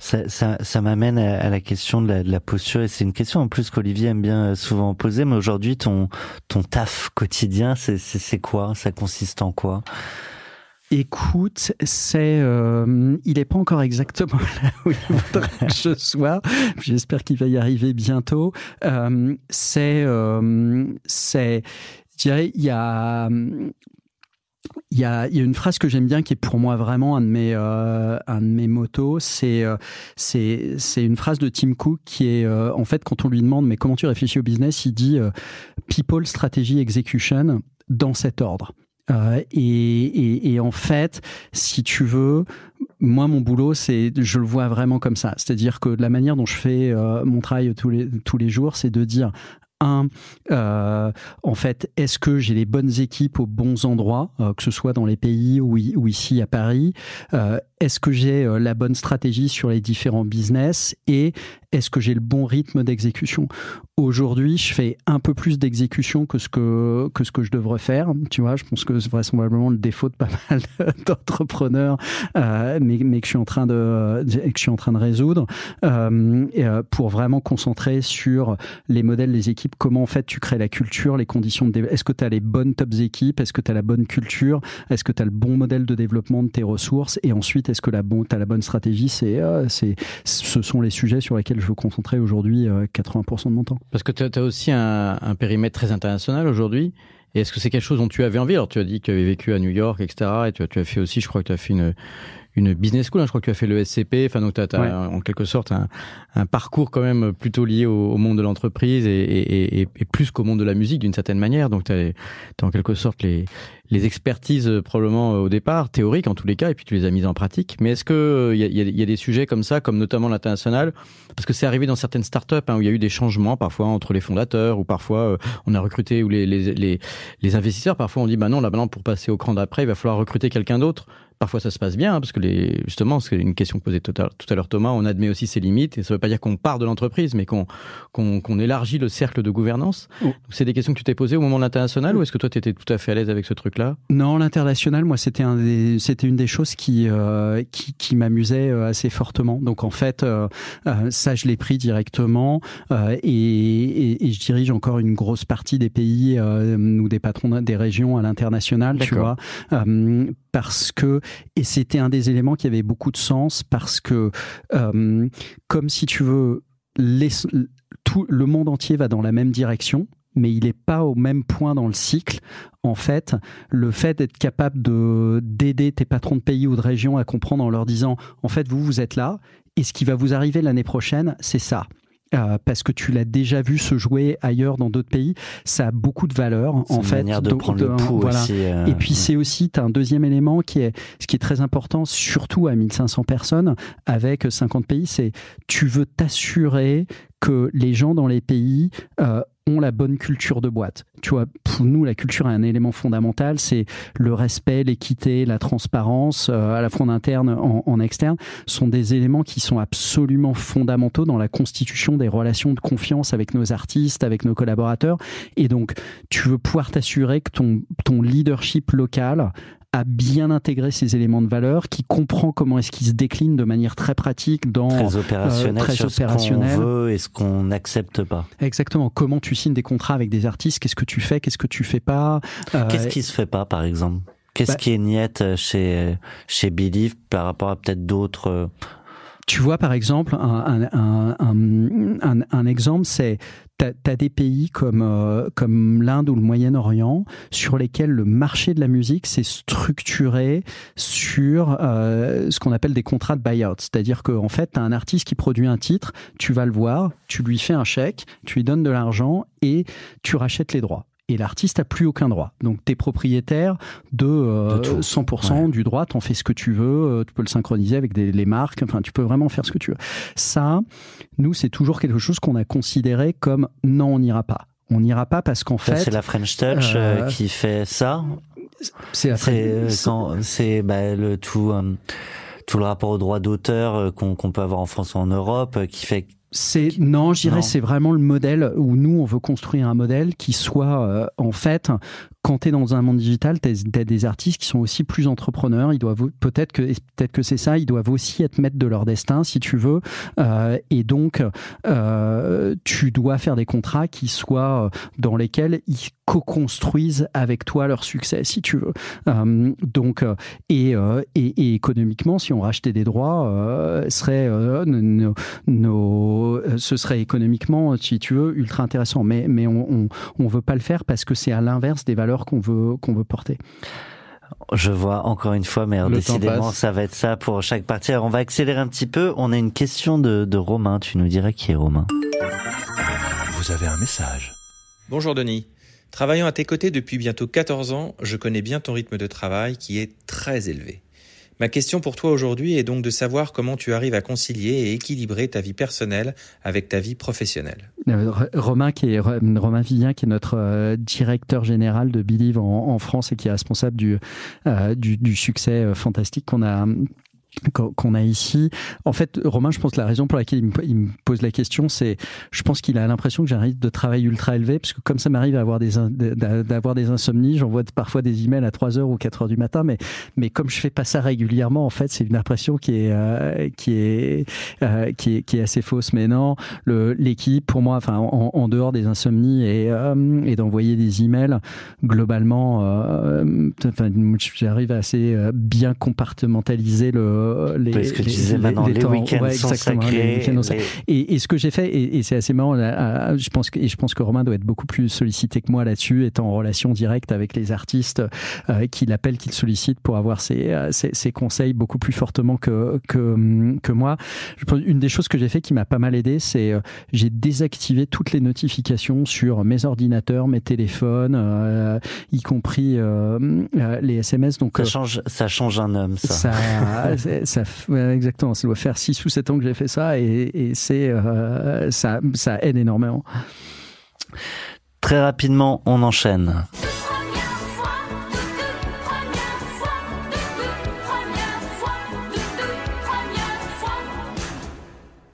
ça, ça, ça m'amène à, la question de la, posture et c'est une question en plus qu'Olivier aime bien souvent poser. Mais aujourd'hui, ton ton taf quotidien, c'est quoi? Ça consiste en quoi? Écoute, c'est, euh, il n'est pas encore exactement là où il voudrait que je sois. J'espère qu'il va y arriver bientôt. Euh, c'est, euh, c'est, je dirais, il y a il y a, une phrase que j'aime bien qui est pour moi vraiment un de mes, euh, un de mes motos. C'est, euh, c'est, une phrase de Tim Cook qui est, euh, en fait, quand on lui demande, mais comment tu réfléchis au business, il dit people, strategy, execution dans cet ordre. Et, et, et, en fait, si tu veux, moi, mon boulot, c'est, je le vois vraiment comme ça. C'est-à-dire que la manière dont je fais mon travail tous les, tous les jours, c'est de dire, un, euh, en fait, est-ce que j'ai les bonnes équipes aux bons endroits, euh, que ce soit dans les pays ou, ici à Paris euh, Est-ce que j'ai la bonne stratégie sur les différents business Et est-ce que j'ai le bon rythme d'exécution? Aujourd'hui, je fais un peu plus d'exécution que ce que que ce que je devrais faire. Tu vois, je pense que c'est vraisemblablement le défaut de pas mal d'entrepreneurs, euh, mais, mais que je suis en train de que je suis en train de résoudre euh, euh, pour vraiment concentrer sur les modèles, les équipes. Comment en fait tu crées la culture, les conditions de Est-ce que tu as les bonnes tops équipes? Est-ce que tu as la bonne culture? Est-ce que tu as le bon modèle de développement de tes ressources? Et ensuite, est-ce que la tu as la bonne stratégie? C'est c'est ce sont les sujets sur lesquels je veux concentrer aujourd'hui 80% de mon temps. Parce que tu as, aussi un, périmètre très international aujourd'hui. Et est-ce que c'est quelque chose dont tu avais envie? Alors, tu as dit que tu avais vécu à New York, etc. Et tu tu as fait aussi, je crois que tu as fait une, une business school. Hein. Je crois que tu as fait le SCP. Enfin, donc tu as, en quelque sorte un, un, parcours quand même plutôt lié au, au monde de l'entreprise et, et, et, et, plus qu'au monde de la musique d'une certaine manière. Donc tu as, as, en quelque sorte les, les expertises euh, probablement euh, au départ, théoriques en tous les cas, et puis tu les as mises en pratique. Mais est-ce que il euh, y a, y a, des sujets comme ça, comme notamment l'international, parce que c'est arrivé dans certaines startups hein, où il y a eu des changements parfois entre les fondateurs, ou parfois on a recruté ou les, les, les, les, investisseurs, parfois on dit bah non là maintenant pour passer au cran d'après, il va falloir recruter quelqu'un d'autre. Parfois ça se passe bien, hein, parce que les, justement, c'est une question que posait tout à, l'heure Thomas, on admet aussi ses limites, et ça ne veut pas dire qu'on part de l'entreprise, mais qu'on qu'on élargit le cercle de gouvernance. Oh. C'est des questions que tu t'es posées au moment de l'international, ou est-ce que toi tu étais tout à fait à l'aise avec ce truc-là? Non, l'international, moi c'était un c'était une des choses qui, euh, qui, qui m'amusait euh, assez fortement. Donc en fait, euh, euh ça je l'ai pris directement, euh, et, et, et, je dirige encore une grosse partie des pays ou des patrons des régions à l'international, tu vois, parce que et c'était un des éléments qui avait beaucoup de sens parce que, euh, comme si tu veux, tout le monde entier va dans la même direction, mais il n'est pas au même point dans le cycle. En fait, le fait d'être capable de d'aider tes patrons de pays ou de région à comprendre en leur disant, en fait, vous, vous êtes là, et ce qui va vous arriver l'année prochaine, c'est ça. Euh, parce que tu l'as déjà vu se jouer ailleurs dans d'autres pays, ça a beaucoup de valeur en fait. Manière de, prendre le pouls voilà. aussi, euh, Et puis c'est aussi as un deuxième élément qui est ce qui est très important, surtout à 1500 personnes avec 50 pays, c'est tu veux t'assurer que les gens dans les pays euh, ont la bonne culture de boîte. Tu vois, pour nous, la culture est un élément fondamental, c'est le respect, l'équité, la transparence, euh, à la fois en interne, en, en, externe, sont des éléments qui sont absolument fondamentaux dans la constitution des relations de confiance avec nos artistes, avec nos collaborateurs. Et donc, tu veux pouvoir t'assurer que ton, ton leadership local à bien intégrer ces éléments de valeur, qui comprend comment est-ce qu'ils se déclinent de manière très pratique dans très opérationnel, euh, très opérationnel. ce qu'on veut et ce qu'on n'accepte pas. Exactement. Comment tu signes des contrats avec des artistes? Qu'est-ce que tu fais? Qu'est-ce que tu fais pas? Euh, Qu'est-ce qui se fait pas, par exemple? Qu'est-ce bah qui est niette chez chez Believe par rapport à peut-être d'autres euh, tu vois, par exemple, un, un, un, un exemple, c'est tu as, des pays comme, euh, comme l'Inde ou le Moyen-Orient sur lesquels le marché de la musique s'est structuré sur euh, ce qu'on appelle des contrats de buyout. C'est-à-dire qu'en en fait, tu as un artiste qui produit un titre, tu vas le voir, tu lui fais un chèque, tu lui donnes de l'argent et tu rachètes les droits et l'artiste a plus aucun droit. Donc tu es propriétaire de, euh, 100% du droit, t'en fais ce que tu veux, euh, tu peux le synchroniser avec des, les marques, enfin tu peux vraiment faire ce que tu veux. Ça, nous, c'est toujours quelque chose qu'on a considéré comme non, on n'ira pas. On n'ira pas parce qu'en fait... C'est la French Touch euh, euh, qui fait ça C'est C'est bah, le tout... tout le rapport au droit d'auteur qu'on peut avoir en France ou en Europe, qui fait c'est non, je dirais c'est vraiment le modèle où nous on veut construire un modèle qui soit euh, en fait quand tu es dans un monde digital, tu as, des artistes qui sont aussi plus entrepreneurs. Ils doivent peut-être que peut-être que c'est ça. Ils doivent aussi être maîtres de leur destin, si tu veux. Euh, et donc, euh, tu dois faire des contrats qui soient dans lesquels ils co-construisent avec toi leur succès, si tu veux. Euh, donc, euh, et, euh, et, économiquement, si on rachetait des droits, euh, serait nos, ce serait économiquement, si tu veux, ultra intéressant. Mais, mais on, on, on veut pas le faire parce que c'est à l'inverse des valeurs qu'on veut, qu'on veut porter. Je vois encore une fois, mais alors, décidément, ça va être ça pour chaque partie. Alors, on va accélérer un petit peu. On a une question de, de Romain. Tu nous dirais qui est Romain Vous avez un message. Bonjour Denis. Travaillant à tes côtés depuis bientôt 14 ans, je connais bien ton rythme de travail qui est très élevé. Ma question pour toi aujourd'hui est donc de savoir comment tu arrives à concilier et équilibrer ta vie personnelle avec ta vie professionnelle. Euh, Romain, qui est, Romain qui est notre euh, directeur général de Believe en, France et qui est responsable du, euh, du, succès fantastique qu'on a qu'on a ici. En fait, Romain, je pense que la raison pour laquelle il me, pose la question, c'est, je pense qu'il a l'impression que j'ai un rythme de travail ultra élevé, parce que comme ça m'arrive à avoir des, d'avoir des insomnies, j'envoie parfois des emails à 3 heures ou 4 heures du matin, mais, mais comme je fais pas ça régulièrement, en fait, c'est une impression qui est, euh, qui est, euh, qui est, qui est assez fausse. Mais non, l'équipe, pour moi, enfin, en, dehors des insomnies et, euh, et d'envoyer des emails, globalement, j'arrive à assez bien compartimentaliser le, les, Parce que tu les- disais les- maintenant, les week-ends Ouais, sont sacrés. et, et ce que j'ai fait, et, et c'est assez marrant, euh, je pense que, et je pense que Romain doit être beaucoup plus sollicité que moi là-dessus, étant en relation directe avec les artistes euh, qu'il appelle, qu'il sollicite pour avoir ses, euh, ses, ses conseils beaucoup plus fortement que, que, que moi. Je pense, une des choses que j'ai fait qui m'a pas mal aidé, c'est euh, j'ai désactivé toutes les notifications sur mes ordinateurs, mes téléphones, euh, y compris euh, euh, les SMS. Donc, Ça euh, change, ça change un homme, ça. exactement. Ça doit faire 6 ou 7 ans que j'ai fait ça et, et c'est, euh, ça, ça aide énormément. Très rapidement, on enchaîne.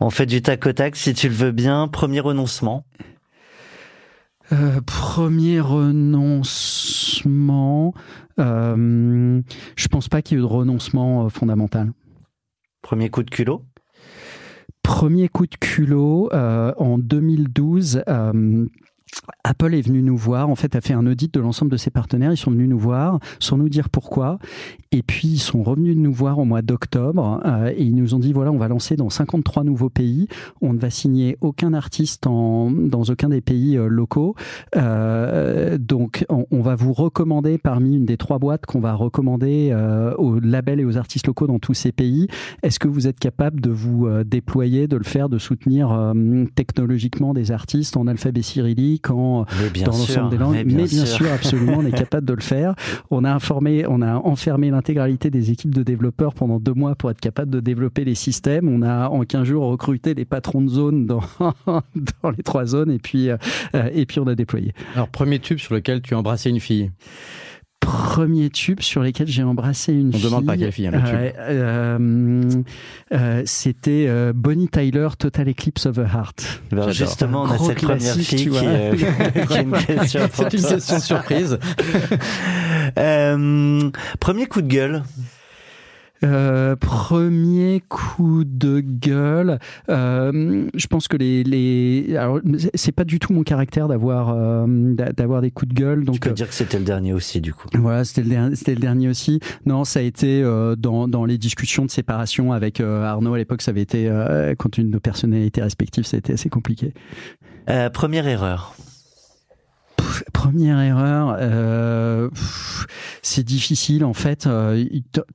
On fait du tac au tac, si tu le veux bien. Premier renoncement. Euh, premier renoncement, euh, je pense pas qu'il y ait eu de renoncement euh, fondamental. Premier coup de culot? Premier coup de culot euh, en 2012. Apple est venu nous voir, en fait, a fait un audit de l'ensemble de ses partenaires. Ils sont venus nous voir sans nous dire pourquoi. Et puis, ils sont revenus nous voir au mois d'octobre euh, et ils nous ont dit voilà, on va lancer dans 53 nouveaux pays. On ne va signer aucun artiste en, dans aucun des pays euh, locaux. Euh, donc, on, va vous recommander parmi une des trois boîtes qu'on va recommander aux labels et aux artistes locaux dans tous ces pays. Est-ce que vous êtes capable de vous déployer, de le faire, de soutenir technologiquement des artistes en alphabet cyrillique, dans l'ensemble des langues. Mais bien, sûr. sûr, absolument, on est capable de le faire. On a informé, on a enfermé l'intégralité des équipes de développeurs pendant deux mois pour être capable de développer les systèmes. On a en 15 jours recruté les patrons de zone dans, dans les trois zones et puis, euh, et puis on a déployé. Alors, premier tube sur lequel tu as embrassé une fille. Premier tube sur lesquels j'ai embrassé une On fille. demande pas quelle fille, hein, le tube. Euh, euh, euh, C'était euh, Bonnie Tyler, Total Eclipse of the Heart. Ben, justement, on a cette première fille qui, euh, qui a une question C'est une question surprise. Euh, premier coup de gueule. Euh, premier coup de gueule. Euh, je pense que les, les alors c'est pas du tout mon caractère d'avoir euh, d'a- d'avoir des coups de gueule. Tu Donc peux euh, dire que c'était le dernier aussi, du coup. voilà, c'était le, dernier- c'était le dernier aussi. Non, ça a été dans, dans les discussions de séparation avec Arnaud à l'époque. Ça avait été compte tenu de nos personnalités respectives, ça a été assez compliqué. Première erreur. Première erreur, euh, c'est difficile en fait. euh,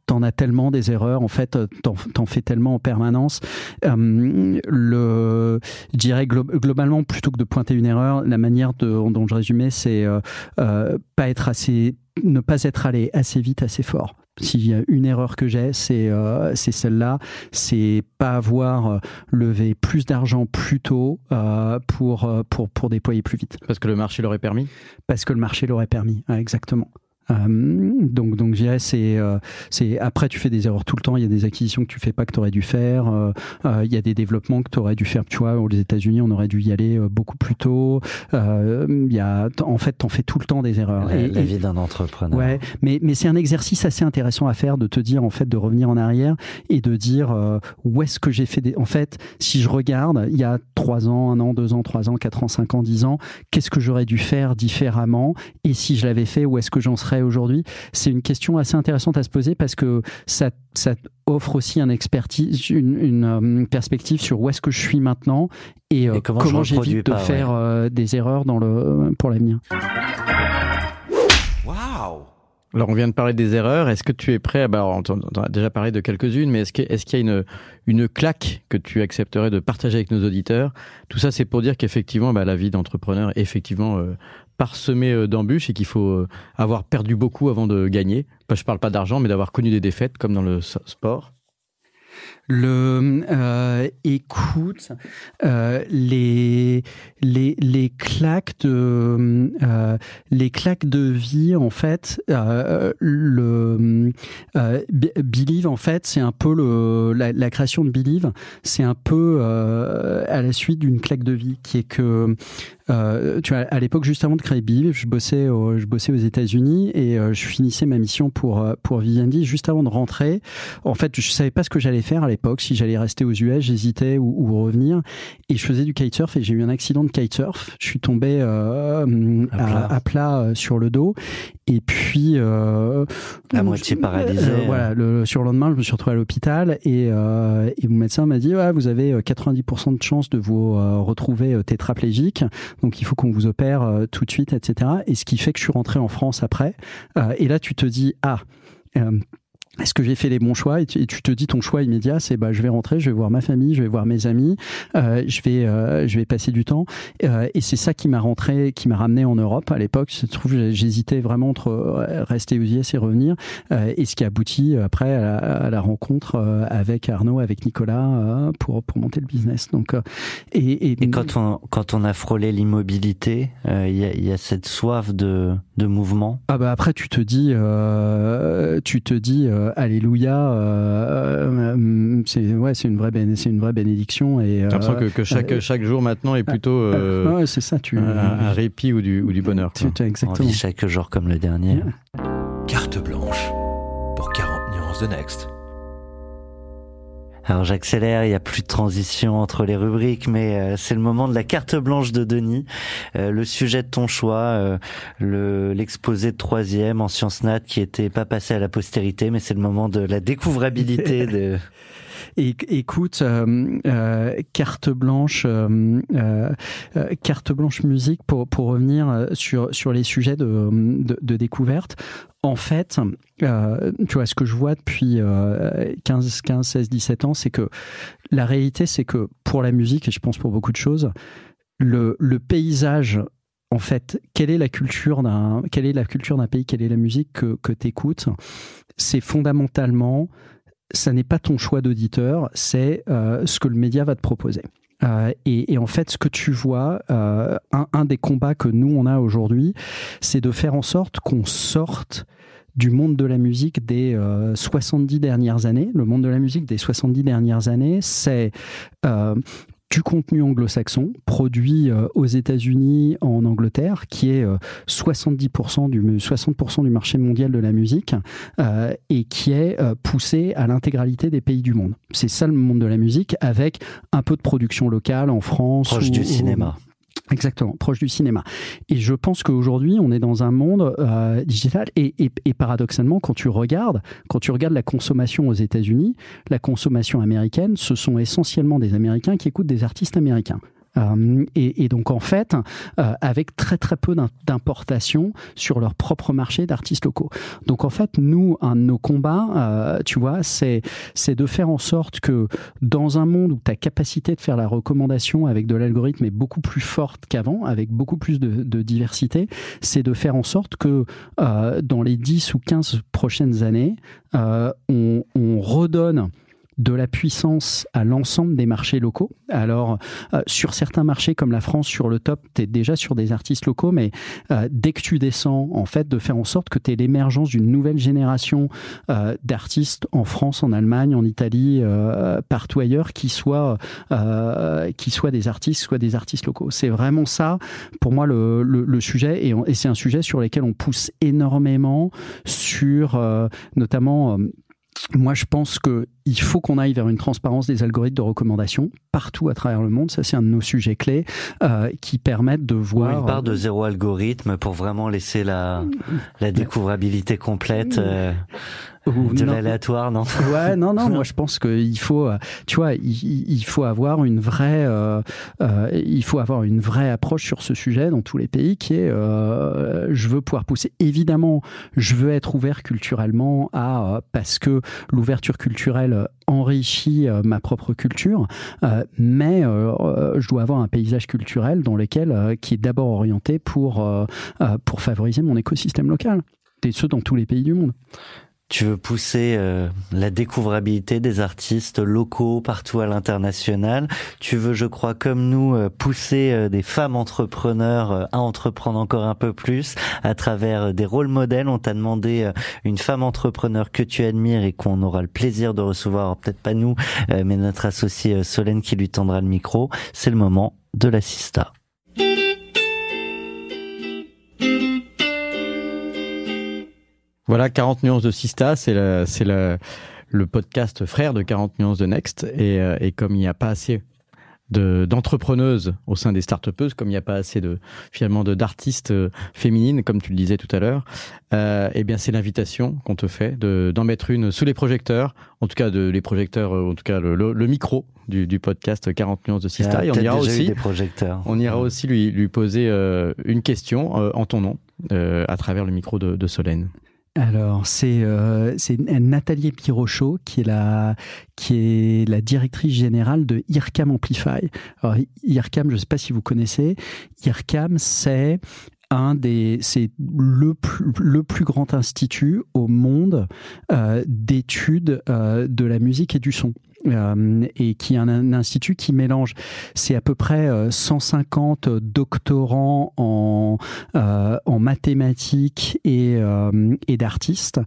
T'en as tellement des erreurs en fait, euh, t'en fais tellement en permanence. Le, je dirais glo- globalement plutôt que de pointer une erreur, la manière de, dont je résumais, c'est pas être assez, ne pas être allé assez vite, assez fort. S'il y a une erreur que j'ai, c'est euh, celle-là, c'est pas avoir euh, levé plus d'argent plus tôt euh, pour, pour pour déployer plus vite Parce que le marché l'aurait permis? parce que le marché l'aurait permis. Ouais, exactement. Euh, donc, donc, je dirais, c'est, euh, c'est après, tu fais des erreurs tout le temps. Il y a des acquisitions que tu fais pas que tu aurais dû faire. Euh, il y a des développements que tu aurais dû faire. Tu vois, aux États-Unis, on aurait dû y aller beaucoup plus tôt. Euh, il y a, en fait, t'en fais tout le temps des erreurs. La, Et- la et- vie d'un entrepreneur. Ouais, mais, mais c'est un exercice assez intéressant à faire de te dire, en fait, de revenir en arrière et de dire euh, où est-ce que j'ai fait des. En fait, si je regarde, il y a trois ans, un an, deux ans, trois ans, quatre ans, cinq ans, dix ans, qu'est-ce que j'aurais dû faire différemment Et si je l'avais fait, où est-ce que j'en serais aujourd'hui C'est une question assez intéressante à se poser parce que ça, ça offre aussi un expertise, une, une, euh, perspective sur où est-ce que je suis maintenant et, euh, Et comment j'évite de pas, ouais. faire euh, des erreurs dans le, pour l'avenir. Waouh Alors, on vient de parler des erreurs. Est-ce que tu es prêt à, bah, on a déjà parlé de quelques-unes, mais est-ce qu'il est y a une, une claque que tu accepterais de partager avec nos auditeurs? Tout ça, c'est pour dire qu'effectivement, bah, la vie d'entrepreneur est effectivement euh, parsemée euh, d'embûches et qu'il faut euh, avoir perdu beaucoup avant de gagner. Je parle pas d'argent, mais d'avoir connu des défaites, comme dans le sport. Le euh, écoute euh, les les les claques de euh, les claques de vie en fait le Believe en fait c'est un peu le la, création de Believe c'est un peu à la suite d'une claque de vie qui est que tu vois, à l'époque, juste avant de créer Believe, je bossais, je bossais aux États-Unis et je finissais ma mission pour pour Vivendi juste avant de rentrer. En fait, je savais pas ce que j'allais faire à l'époque, si j'allais rester aux US, j'hésitais ou, ou, revenir. Et je faisais du kitesurf et j'ai eu un accident de kitesurf. Je suis tombé euh, à, plat. À, plat. Euh, sur le dos et puis euh, à moitié paralysé. Euh, voilà, le, sur le lendemain, je me suis retrouvé à l'hôpital et, et mon médecin m'a dit ouais, vous avez 90% de chances de vous retrouver tétraplégique, donc il faut qu'on vous opère tout de suite, etc. Et ce qui fait que je suis rentré en France après. et là, tu te dis ah est-ce que j'ai fait les bons choix? Et tu, te dis ton choix immédiat c'est bah je vais rentrer je vais voir ma famille je vais voir mes amis euh, je vais euh, je vais passer du temps. Euh, et c'est ça qui m'a rentré qui m'a ramené en Europe. À l'époque je trouve j'hésitais vraiment entre euh, rester aux US et revenir. Euh, et ce qui aboutit après à la, à la rencontre euh, avec Arnaud avec Nicolas pour pour monter le business. Donc et, et, et, quand on quand on a frôlé l'immobilité il y a, y, a, cette soif de de mouvement? Ah bah après tu te dis tu te dis euh, alléluia, euh, euh, c'est ouais, c'est une vraie c'est une vraie bénédiction et. J'ai l'impression que, que, chaque chaque jour maintenant est plutôt. ouais, c'est ça, tu. Un, un, répit ou du ou du bonheur. Tu, tu, exactement. On vit chaque jour comme le dernier. Carte blanche pour 40 nuances de Next. Alors j'accélère, il n'y a plus de transition entre les rubriques, mais euh, c'est le moment de la carte blanche de Denis. Euh, le sujet de ton choix, euh, le l'exposé de troisième en sciences nat qui était pas passé à la postérité, mais c'est le moment de la découvrabilité de... Écoute, euh, euh, carte blanche, euh, carte blanche musique pour pour revenir sur sur les sujets de, de, découverte. En fait, tu vois, ce que je vois depuis euh, 15, 15, 16, 17 ans, c'est que la réalité, c'est que pour la musique, et je pense pour beaucoup de choses, le, le paysage en fait, quelle est la culture d'un, quelle est la culture d'un pays, quelle est la musique que, que tu écoutes, c'est fondamentalement, ça n'est pas ton choix d'auditeur, c'est euh, ce que le média va te proposer. Euh, et, en fait, ce que tu vois, euh, un, des combats que nous on a aujourd'hui, c'est de faire en sorte qu'on sorte du monde de la musique des euh, 70 dernières années. Le monde de la musique des 70 dernières années, c'est du contenu anglo-saxon produit euh, aux États-Unis, en Angleterre, qui est euh, 70% du 60% du marché mondial de la musique euh, et qui est euh, poussé à l'intégralité des pays du monde. C'est ça le monde de la musique, avec un peu de production locale en France. Proche ou, du cinéma. Exactement, proche du cinéma. Et je pense qu'aujourd'hui, on est dans un monde euh, digital et, et, et, paradoxalement, quand tu regardes, quand tu regardes la consommation aux États-Unis, la consommation américaine, ce sont essentiellement des Américains qui écoutent des artistes américains. Euh, et, et, donc en fait, euh, avec très très peu d'importation sur leur propre marché d'artistes locaux. Donc en fait, nous, un de nos combats, euh, tu vois, c'est c'est de faire en sorte que dans un monde où ta capacité de faire la recommandation avec de l'algorithme est beaucoup plus forte qu'avant, avec beaucoup plus de, de diversité, c'est de faire en sorte que euh, dans les 10 ou 15 prochaines années, euh, on, on redonne de la puissance à l'ensemble des marchés locaux. Alors, euh, sur certains marchés comme la France, sur le top, tu es déjà sur des artistes locaux, mais euh, dès que tu descends, en fait, de faire en sorte que tu aies l'émergence d'une nouvelle génération euh, d'artistes en France, en Allemagne, en Italie, partout ailleurs, qui soient, qui soient des artistes, soit des artistes locaux. C'est vraiment ça, pour moi, le, sujet, et, et c'est un sujet sur lequel on pousse énormément sur, notamment, moi, je pense qu'il faut qu'on aille vers une transparence des algorithmes de recommandation partout à travers le monde. Ça, c'est un de nos sujets clés euh, qui permettent de voir. Une part de zéro algorithme pour vraiment laisser la, la découvrabilité complète. Euh, Ou, de l'aléatoire, non Ouais, non, non. moi, je pense qu'il faut, euh, tu vois, il, il faut avoir une vraie, euh, euh, il faut avoir une vraie approche sur ce sujet dans tous les pays, qui est, euh, je veux pouvoir pousser. Évidemment, je veux être ouvert culturellement à, euh, parce que l'ouverture culturelle enrichit euh, ma propre culture, euh, mais je dois avoir un paysage culturel dans lequel, euh, qui est d'abord orienté pour, pour favoriser mon écosystème local. Et ce, dans tous les pays du monde. Tu veux pousser euh, la découvrabilité des artistes locaux partout à l'international. Tu veux, je crois, comme nous, euh, pousser euh, des femmes entrepreneurs euh, à entreprendre encore un peu plus à travers euh, des rôles modèles. On t'a demandé euh, une femme entrepreneur que tu admires et qu'on aura le plaisir de recevoir. Peut-être pas nous, mais notre associé euh, Solène qui lui tendra le micro. C'est le moment de l'assista. Voilà, 40 nuances de Sista, c'est le, c'est le, le podcast frère de 40 nuances de Next. Et, euh, et comme il n'y a pas assez de, d'entrepreneuses au sein des start comme il n'y a pas assez de, finalement, de, d'artistes euh, féminines, comme tu le disais tout à l'heure, euh, eh bien, c'est l'invitation qu'on te fait de, d'en mettre une sous les projecteurs, en tout cas, de, les projecteurs, euh, en tout cas, le, le, le micro du, du podcast 40 nuances de Sista. Et on ira aussi, des projecteurs. on ira aussi lui, lui poser euh, une question euh, en ton nom, euh, à travers le micro de, de Solène. Alors, c'est euh, Nathalie Pirochot qui est la qui est la directrice générale de IRCAM Amplify. Alors, IRCAM, je ne sais pas si vous connaissez. IRCAM, c'est un des, c'est le plus, le plus grand institut au monde euh, d'études euh, de la musique et du son. Euh, et qui est un, un, institut qui mélange, c'est à peu près euh, 150 doctorants en, euh, en mathématiques et, euh, et d'artistes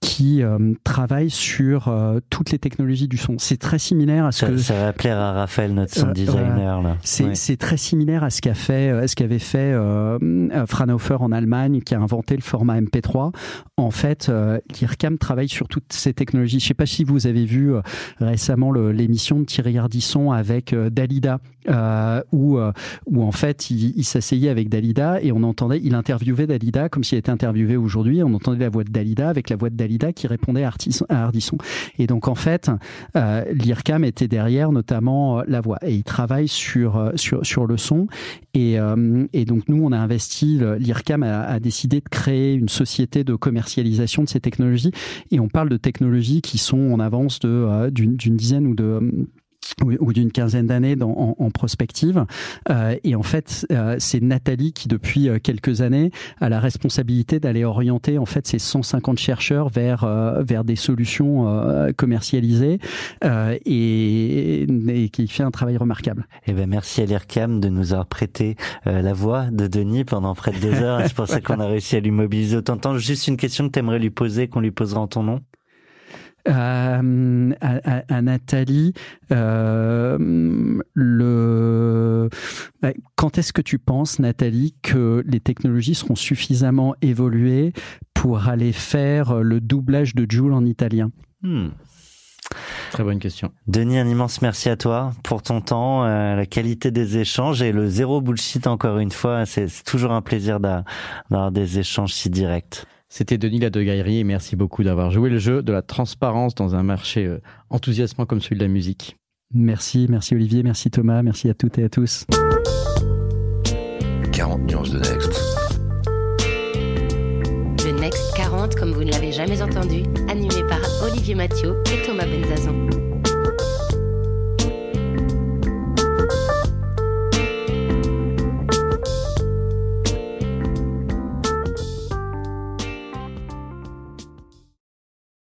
qui euh, travaillent sur euh, toutes les technologies du son. C'est très similaire à ce ça, que ça va plaire à Raphaël, notre sound designer. Là. C'est Ouais. c'est très similaire à ce qu'a fait, à ce qu'avait fait euh, Fraunhofer en Allemagne, qui a inventé le format MP3. En fait, euh, l'IRCAM travaille sur toutes ces technologies. Je ne sais pas si vous avez vu euh, récemment l'émission de Thierry Ardisson avec euh, Dalida, euh, où, euh, où en fait il, s'asseyait avec Dalida et on entendait, il interviewait Dalida comme s'il était interviewé aujourd'hui. On entendait la voix de Dalida avec la voix de Dalida qui répondait à Ardisson. Et donc en fait, l'IRCAM était derrière notamment la voix et il travaille sur sur sur le son et euh, et donc nous on a investi l'IRCAM a, a décidé de créer une société de commercialisation de ces technologies. Et on parle de technologies qui sont en avance euh, d'une dizaine ou de ou ou d'une quinzaine d'années en, en prospective. Euh, et en fait, euh, c'est Nathalie qui, depuis euh, quelques années, a la responsabilité d'aller orienter en fait ces 150 chercheurs vers euh, vers des solutions euh, commercialisées euh, et, et qui fait un travail remarquable. Eh ben, merci à l'IRCAM de nous avoir prêté la voix de Denis pendant près de deux heures. C'est pour ça qu'on a réussi à lui mobiliser autant de temps. Juste une question que tu aimerais lui poser, qu'on lui posera en ton nom. Euh, à, à- à Nathalie, euh, le... ouais, quand est-ce que tu penses, Nathalie, que les technologies seront suffisamment évoluées pour aller faire le doublage de Joule en italien? Hmm. Très bonne question. Denis, un immense merci à toi pour ton temps, euh, la qualité des échanges et le zéro bullshit encore une fois. C'est toujours un plaisir d'a- d'avoir des échanges si directs. C'était Denis Ladegaillerie et merci beaucoup d'avoir joué le jeu de la transparence dans un marché euh, enthousiasmant comme celui de la musique. Merci, merci Olivier, merci Thomas, merci à toutes et à tous. 40 nuances de Next. Le Next 40, comme vous ne l'avez jamais entendu, animé par Olivier Mathieu et Thomas Benzazan.